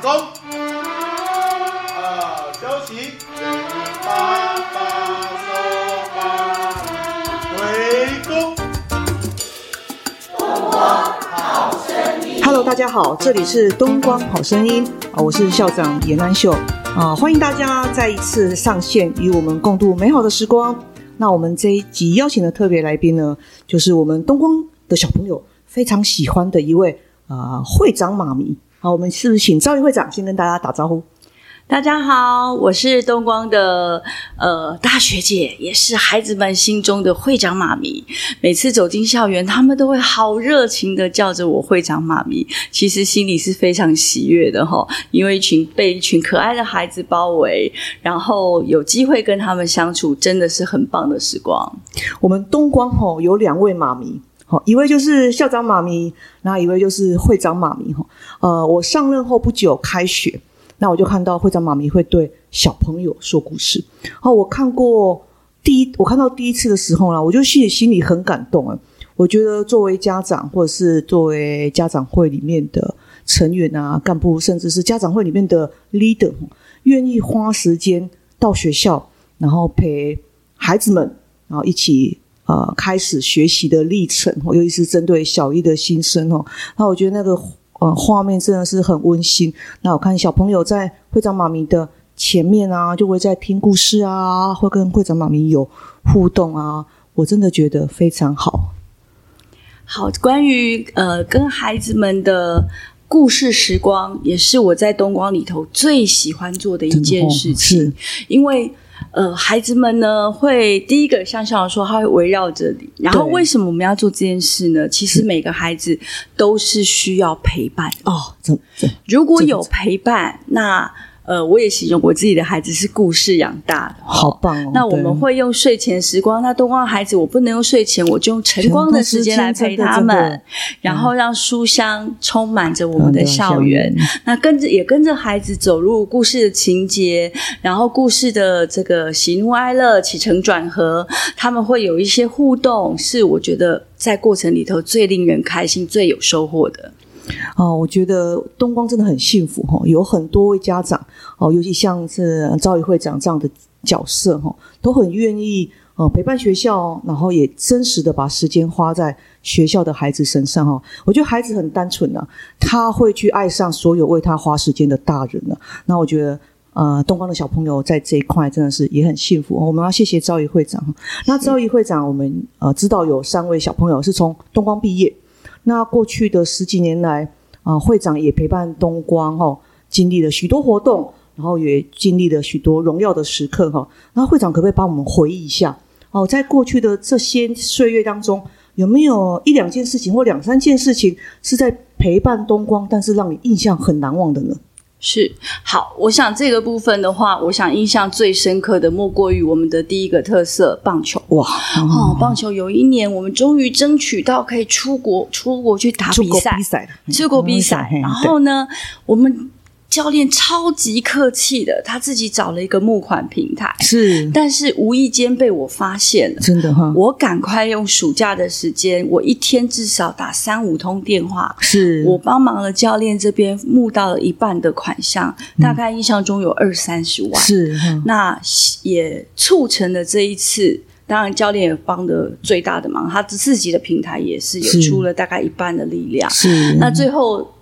场中，啊，休息，八八收八，回宫。Hello，大家好，这里是东光好声音啊，我是校长严安秀啊，欢迎大家再一次上线，与我们共度美好的时光。那我们这一集邀请的特别来宾呢，就是我们东光的小朋友非常喜欢的一位啊、会长妈咪。好，我们是不是请赵玉会长先跟大家打招呼？大家好，我是东光的呃大学姐，也是孩子们心中的会长妈咪。每次走进校园，他们都会好热情的叫着我会长妈咪，其实心里是非常喜悦的哈，因为一群被一群可爱的孩子包围，然后有机会跟他们相处，真的是很棒的时光。我们东光吼、有两位妈咪，好、一位就是校长妈咪，那一位就是会长妈咪哈、呃，我上任后不久开学，那我就看到会长妈咪会对小朋友说故事。哦，我看过第一，我看到第一次的时候呢，我就心里心里很感动啊。我觉得作为家长，或者是作为家长会里面的成员啊、干部，甚至是家长会里面的 leader，愿意花时间到学校，然后陪孩子们，然后一起呃开始学习的历程，哦尤其是针对小一的新生哦。那我觉得那个呃画面真的是很温馨。那我看小朋友在会长妈咪的前面啊，就会在听故事啊，会跟会长妈咪有互动啊，我真的觉得非常好。好，关于呃跟孩子们的故事时光，也是我在东光里头最喜欢做的一件事情。是因为呃，孩子们呢会第一个像校长说，他会围绕着你。然后为什么我们要做这件事呢？其实每个孩子都是需要陪伴。哦，如果有陪伴，那呃，我也形容我自己的孩子是故事养大的。好棒哦！那我们会用睡前时光，那东光孩子我不能用睡前，我就用晨光的时间来陪他们的，然后让书香充满着我们的校园。嗯那跟着也跟着孩子走入故事的情节，然后故事的这个喜怒哀乐、起承转合，他们会有一些互动，是我觉得在过程里头最令人开心、最有收获的。哦，我觉得东光真的很幸福哈、哦，有很多位家长哦，尤其像是赵宇会长这样的角色哈、哦，都很愿意哦陪伴学校，然后也真实的把时间花在学校的孩子身上哈、哦。我觉得孩子很单纯呢、他会去爱上所有为他花时间的大人呢、那我觉得。呃，东光的小朋友在这一块真的是也很幸福、哦。我们要谢谢赵宇会长。那赵宇会长，我们呃知道有三位小朋友是从东光毕业，那过去的十几年来，啊、会长也陪伴东光哦，经历了许多活动，然后也经历了许多荣耀的时刻哈、那会长可不可以帮我们回忆一下哦，在过去的这些岁月当中，有没有一两件事情或两三件事情是在陪伴东光，但是让你印象很难忘的呢？是好，我想这个部分的话，我想印象最深刻的莫过于我们的第一个特色棒球。哇，哦，棒球有一年，我们终于争取到可以出国出国去打比赛出国比赛。嗯然后呢，我们教练超级客气的，他自己找了一个募款平台，是但是无意间被我发现了。真的哈，我赶快用暑假的时间，我一天至少打三五通电话，是我帮忙了教练这边募到了一半的款项，大概印象中有二三十万。是那也促成了这一次。当然，教练也帮的最大的忙，他自己的平台也是有出了大概一半的力量。是那最后，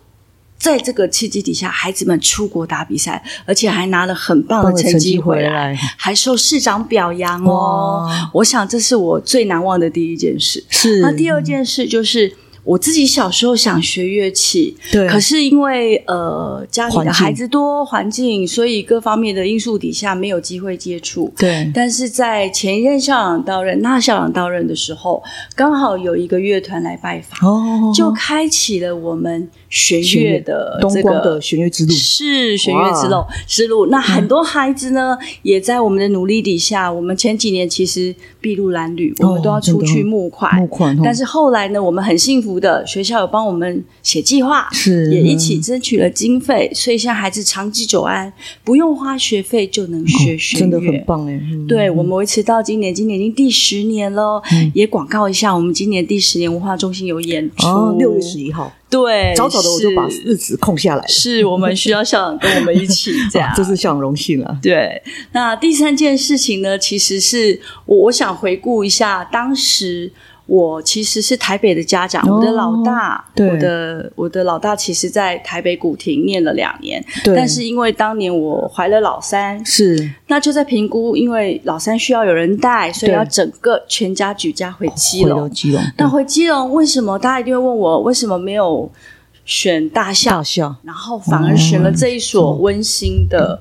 在这个契机底下，孩子们出国打比赛，而且还拿了很棒的成绩回来，还受市长表扬哦。我想这是我最难忘的第一件事。是那第二件事就是。我自己小时候想学乐器，对。可是因为呃家里的孩子多，环境，所以各方面的因素底下没有机会接触。对。但是在前一任校长到任、那校长到任的时候，刚好有一个乐团来拜访，哦，就开启了我们弦乐的这个。弦乐之路。是弦乐之路之路，那很多孩子呢，也在我们的努力底下。我们前几年其实筚路蓝缕，我们都要出去募款，募款哦。但是后来呢，我们很幸福福的，学校有帮我们写计划，是也一起争取了经费，所以现在孩子长期久安，不用花学费就能学学，哦真的很棒哎。嗯对我们维持到今年，今年已经第十年了。嗯也广告一下，我们今年第十年文化中心有演出，哦，六月十一号，对，早早的我就把日子空下来了，是我们需要校长跟我们一起这样哇。这是校长荣幸了。对，那第三件事情呢，其实是我我想回顾一下，当时我其实是台北的家长，哦我的老大，对。我的我的老大，其实在台北古亭念了两年，对，但是因为当年我怀了老三，是。那就在评估，因为老三需要有人带，所以要整个全家举家回基隆。基隆，那回基隆为什么？大家一定会问我，为什么没有选大校？大，校。然后反而选了这一所温馨的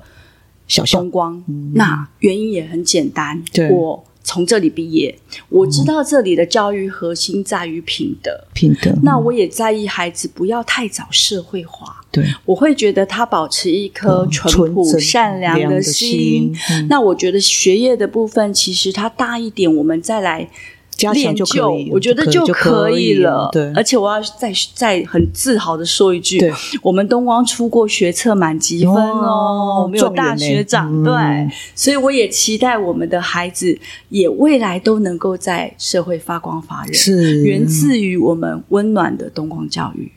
小校。东光？那原因也很简单，我从这里毕业，我知道这里的教育核心在于品德。品德，那我也在意孩子不要太早社会化，对。我会觉得他保持一颗嗯淳朴、真善良的心。嗯。那我觉得学业的部分，其实它大一点，我们再来加强练就可以，我觉得就可以了。对，而且我要再再很自豪的说一句，我们东光出过学测满级分哦，哦我们有大学长，对，所以我也期待我们的孩子也未来都能够在社会发光发热，是源自于我们温暖的东光教育。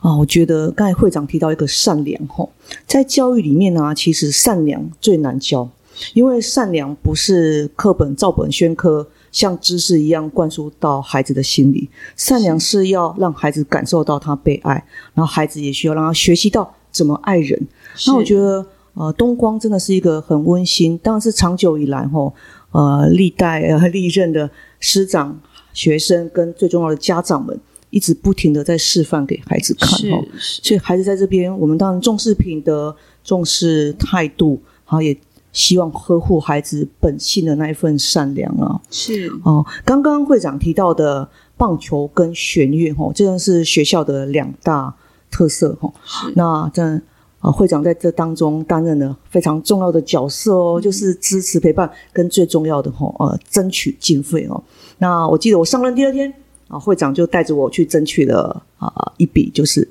啊，我觉得刚才会长提到一个善良吼，在教育里面呢、其实善良最难教，因为善良不是课本照本宣科，像知识一样灌输到孩子的心里。善良是要让孩子感受到他被爱，然后孩子也需要让他学习到怎么爱人。那我觉得，呃，东光真的是一个很温馨，当然是长久以来吼，呃，历代呃历任的师长、学生跟最重要的家长们，一直不停的在示范给孩子看是哦。是所以孩子在这边，我们当然重视品德，重视态度，然后也希望呵护孩子本性的那一份善良啊。是哦，刚刚会长提到的棒球跟弦乐，哦，这个是学校的两大特色，哦。那这啊，会长在这当中担任了非常重要的角色哦，就是支持陪伴跟最重要的吼呃争取经费哦。那我记得我上任第二天啊，会长就带着我去争取了啊一笔就是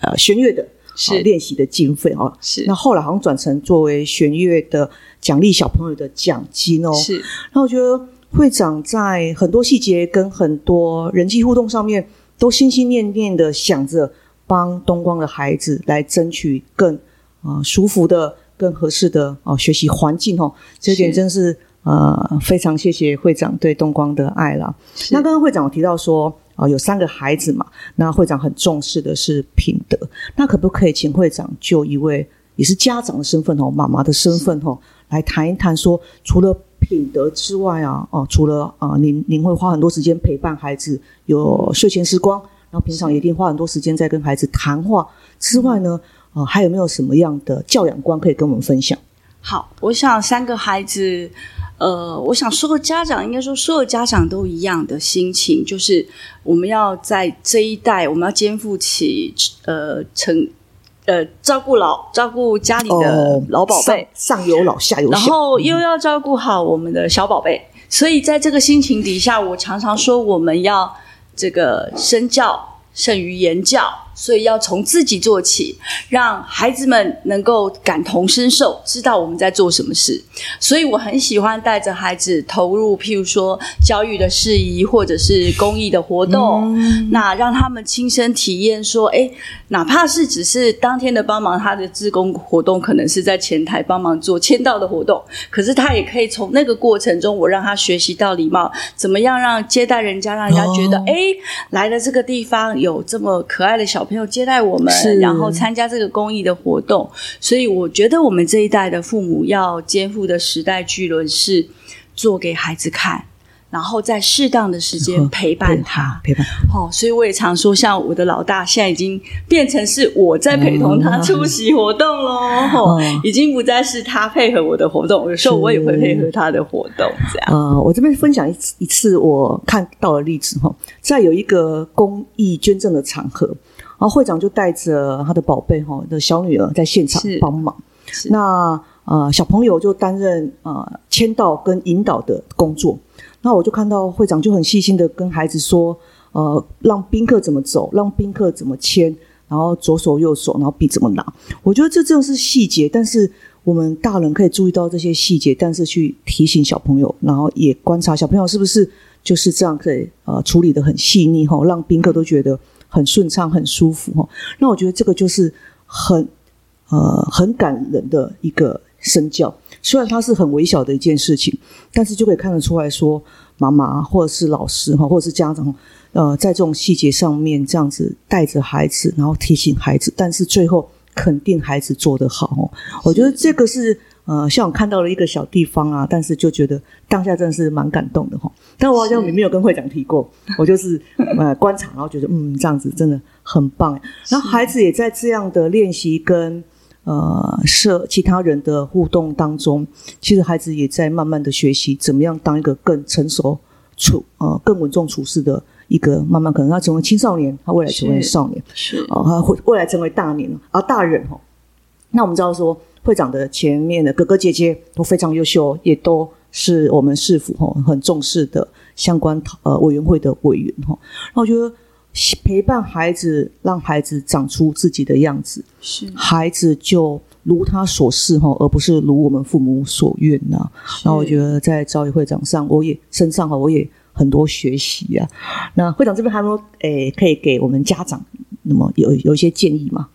呃弦乐的是啊练习的经费哦。是那后来好像转成作为弦乐的奖励小朋友的奖金哦。是那我觉得会长在很多细节跟很多人际互动上面，都心心念念的想着帮东光的孩子来争取更啊、呃舒服的、更合适的哦、学习环境哦。这一点真是呃非常谢谢会长对东光的爱啦。那刚刚会长有提到说啊、有三个孩子嘛，那会长很重视的是品德。那可不可以请会长就一位也是家长的身份哦，妈妈的身份哦，来谈一谈说，除了品德之外啊，哦，除了啊，您您会花很多时间陪伴孩子，有睡前时光，然后平常一定花很多时间在跟孩子谈话之外呢，啊，还有没有什么样的教养观可以跟我们分享？好，我想三个孩子，呃，我想所有家长应该说所有家长都一样的心情，就是我们要在这一代，我们要肩负起呃成呃照顾老照顾家里的老宝贝，上上有老下有然，后又要照顾好我们的小宝贝，所以在这个心情底下，我常常说我们要这个身教胜于言教，所以要从自己做起，让孩子们能够感同身受，知道我们在做什么事。所以我很喜欢带着孩子投入，譬如说教育的事宜，或者是公益的活动，那让他们亲身体验说，哎，哪怕是只是当天的帮忙，他的志工活动可能是在前台帮忙做签到的活动，可是他也可以从那个过程中，我让他学习到礼貌，怎么样让接待人家，让人家觉得，哦哎、来了这个地方有这么可爱的小朋友接待我们，然后参加这个公益的活动，所以我觉得我们这一代的父母要肩负的时代巨轮是做给孩子看。然后在适当的时间陪伴他，陪伴，哦，所以我也常说，像我的老大现在已经变成是我在陪同他出席活动喽、哦嗯已经不再是他配合我的活动，有时候我也会配合他的活动，这样。呃，我这边分享一次一次我看到的例子哈，在有一个公益捐赠的场合，然后会长就带着他的宝贝哈的小女儿在现场是帮忙。是那呃，小朋友就担任呃签到跟引导的工作。那我就看到会长就很细心的跟孩子说，呃，让宾客怎么走，让宾客怎么签，然后左手右手，然后笔怎么拿。我觉得这正是细节，但是我们大人可以注意到这些细节，但是去提醒小朋友，然后也观察小朋友是不是就是这样可以呃处理的很细腻哈，让宾客都觉得很顺畅、很舒服哈。那我觉得这个就是很呃很感人的一个身教，虽然它是很微小的一件事情，但是就可以看得出来说，妈妈或者是老师哈，或者是家长。呃，在这种细节上面，这样子带着孩子，然后提醒孩子，但是最后肯定孩子做得好哦。我觉得这个是呃，像我看到了一个小地方啊，但是就觉得当下真的是蛮感动的哈。但我好像没有跟会长提过，我就是呃观察，然后觉得嗯，这样子真的很棒。然后孩子也在这样的练习跟呃社其他人的互动当中，其实孩子也在慢慢的学习怎么样当一个更成熟处呃更稳重处事的。一个慢慢可能他成为青少年，他未来成为少年，是哦，他会未来成为大年啊大人哦。那我们知道说，会长的前面的哥哥姐姐都非常优秀，也都是我们市府哈很重视的相关呃委员会的委员哈。那我觉得陪伴孩子，让孩子长出自己的样子，是孩子就如他所示哈，而不是如我们父母所愿呐。那我觉得在招议会长上，我也身上哈，我也。很多学习啊，那会长这边还有没有诶，可以给我们家长那么有有一些建议吗？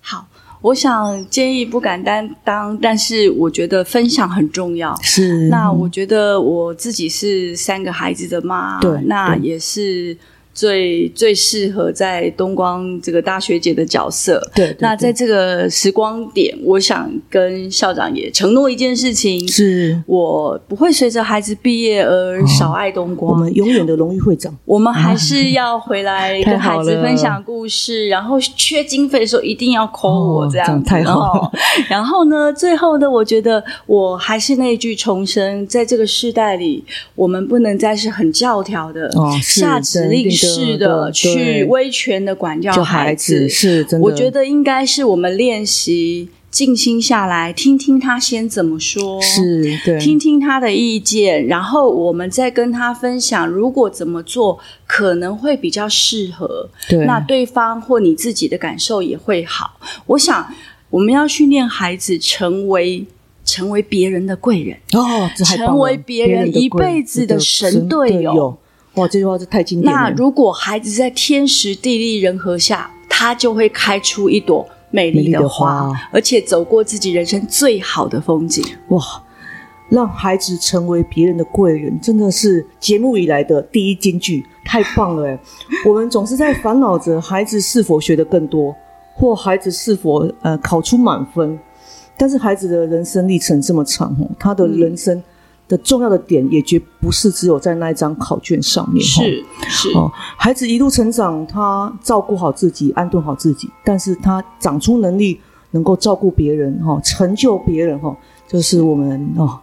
好，我想建议不敢担当，但是我觉得分享很重要。是，那我觉得我自己是三个孩子的妈，对，那也是。最最适合在东光这个大学姐的角色。对，那在这个时光点，我想跟校长也承诺一件事情：是我不会随着孩子毕业而少爱东光。我们永远的荣誉会长，我们还是要回来跟孩子分享故事。然后缺经费的时候，一定要 call 我这样。太好。然后呢，最后呢，我觉得我还是那句重申：在这个时代里，我们不能再是很教条的下指令。是的，去威权的管教孩子，是真的。我觉得应该是我们练习静心下来，听听他先怎么说，是对，听听他的意见，然后我们再跟他分享，如果怎么做可能会比较适合，对，那对方或你自己的感受也会好。我想我们要训练孩子成为成为别人的贵人哦，成为别人一辈子的神队友。哇，这句话是太经典了。那如果孩子在天时地利人和下，他就会开出一朵美丽的花，而且走过自己人生最好的风景。哇，让孩子成为别人的贵人，真的是节目以来的第一金句，太棒了！哎，我们总是在烦恼着孩子是否学得更多，或孩子是否呃考出满分，但是孩子的人生历程这么长哦，他的人生。的重要的点也绝不是只有在那一张考卷上面，是是哦。孩子一路成长，他照顾好自己，安顿好自己，但是他长出能力，能够照顾别人，哈，成就别人，哈，就是我们哦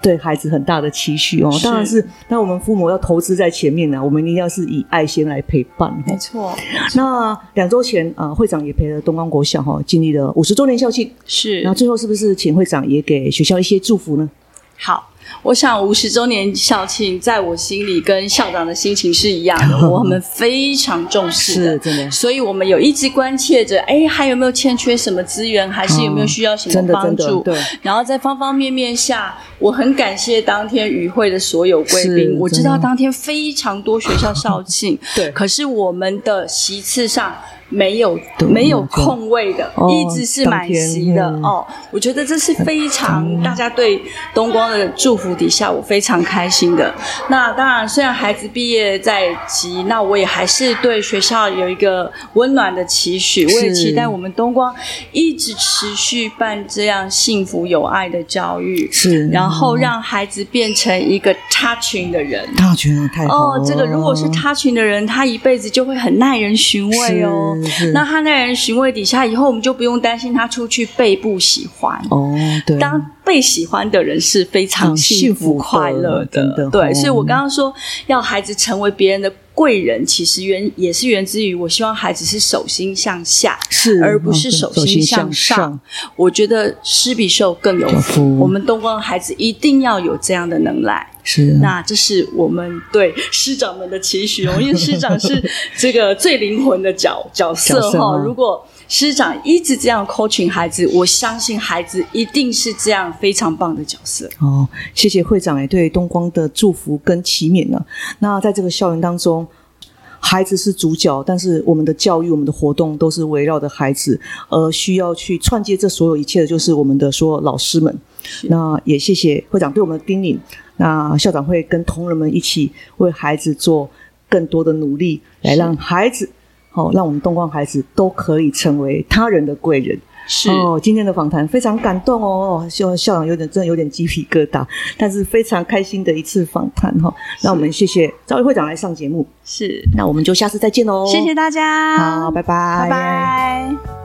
对孩子很大的期许哦。当然是，那我们父母要投资在前面呢，我们一定要是以爱心来陪伴。没错。那两周前啊，会长也陪了东方国小哈，经历了五十周年校庆，是。那最后是不是请会长也给学校一些祝福呢？好。我想五十周年校庆，在我心里跟校长的心情是一样的，我们 非常重视的，真的。所以我们有一直关切着，哎，还有没有欠缺什么资源，还是有没有需要什么帮助？对。然后在方方面面下，我很感谢当天与会的所有贵宾。我知道当天非常多学校校庆，对。可是我们的席次上。没有没有空位的，一直是满席的哦。我觉得这是非常大家对东光的祝福底下，我非常开心的。那当然，虽然孩子毕业在即，那我也还是对学校有一个温暖的期许。我也期待我们东光一直持续办这样幸福有爱的教育，是，然后让孩子变成一个 touching 的人。touching 太好哦，这个如果是 touching 的人，他一辈子就会很耐人寻味哦。那他那人寻味底下以后，我们就不用担心他出去被不喜欢哦。对，当被喜欢的人是非常幸福快乐的。对，所以我刚刚说要孩子成为别人的贵人，其实源也是源自于我希望孩子是手心向下，是而不是手心向上。我觉得施比受更有福。我们东光孩子一定要有这样的能耐。是那这是我们对师长们的期许哦，因为师长是这个最灵魂的角角色哈、角色哦如果师长一直这样 coaching 孩子，我相信孩子一定是这样非常棒的角色。哦，谢谢会长也对东光的祝福跟祈勉呢。那在这个校园当中，孩子是主角，但是我们的教育、我们的活动都是围绕着孩子，而需要去串接这所有一切的，就是我们的所有老师们。那也谢谢会长对我们的叮咛。那校长会跟同仁们一起为孩子做更多的努力，来让孩子，好、让我们东光孩子都可以成为他人的贵人。是哦，今天的访谈非常感动哦，希望校长有点真的有点鸡皮疙瘩，但是非常开心的一次访谈哈、哦。那我们谢谢赵毅会长来上节目，是，那我们就下次再见喽。谢谢大家，好，拜拜，拜拜。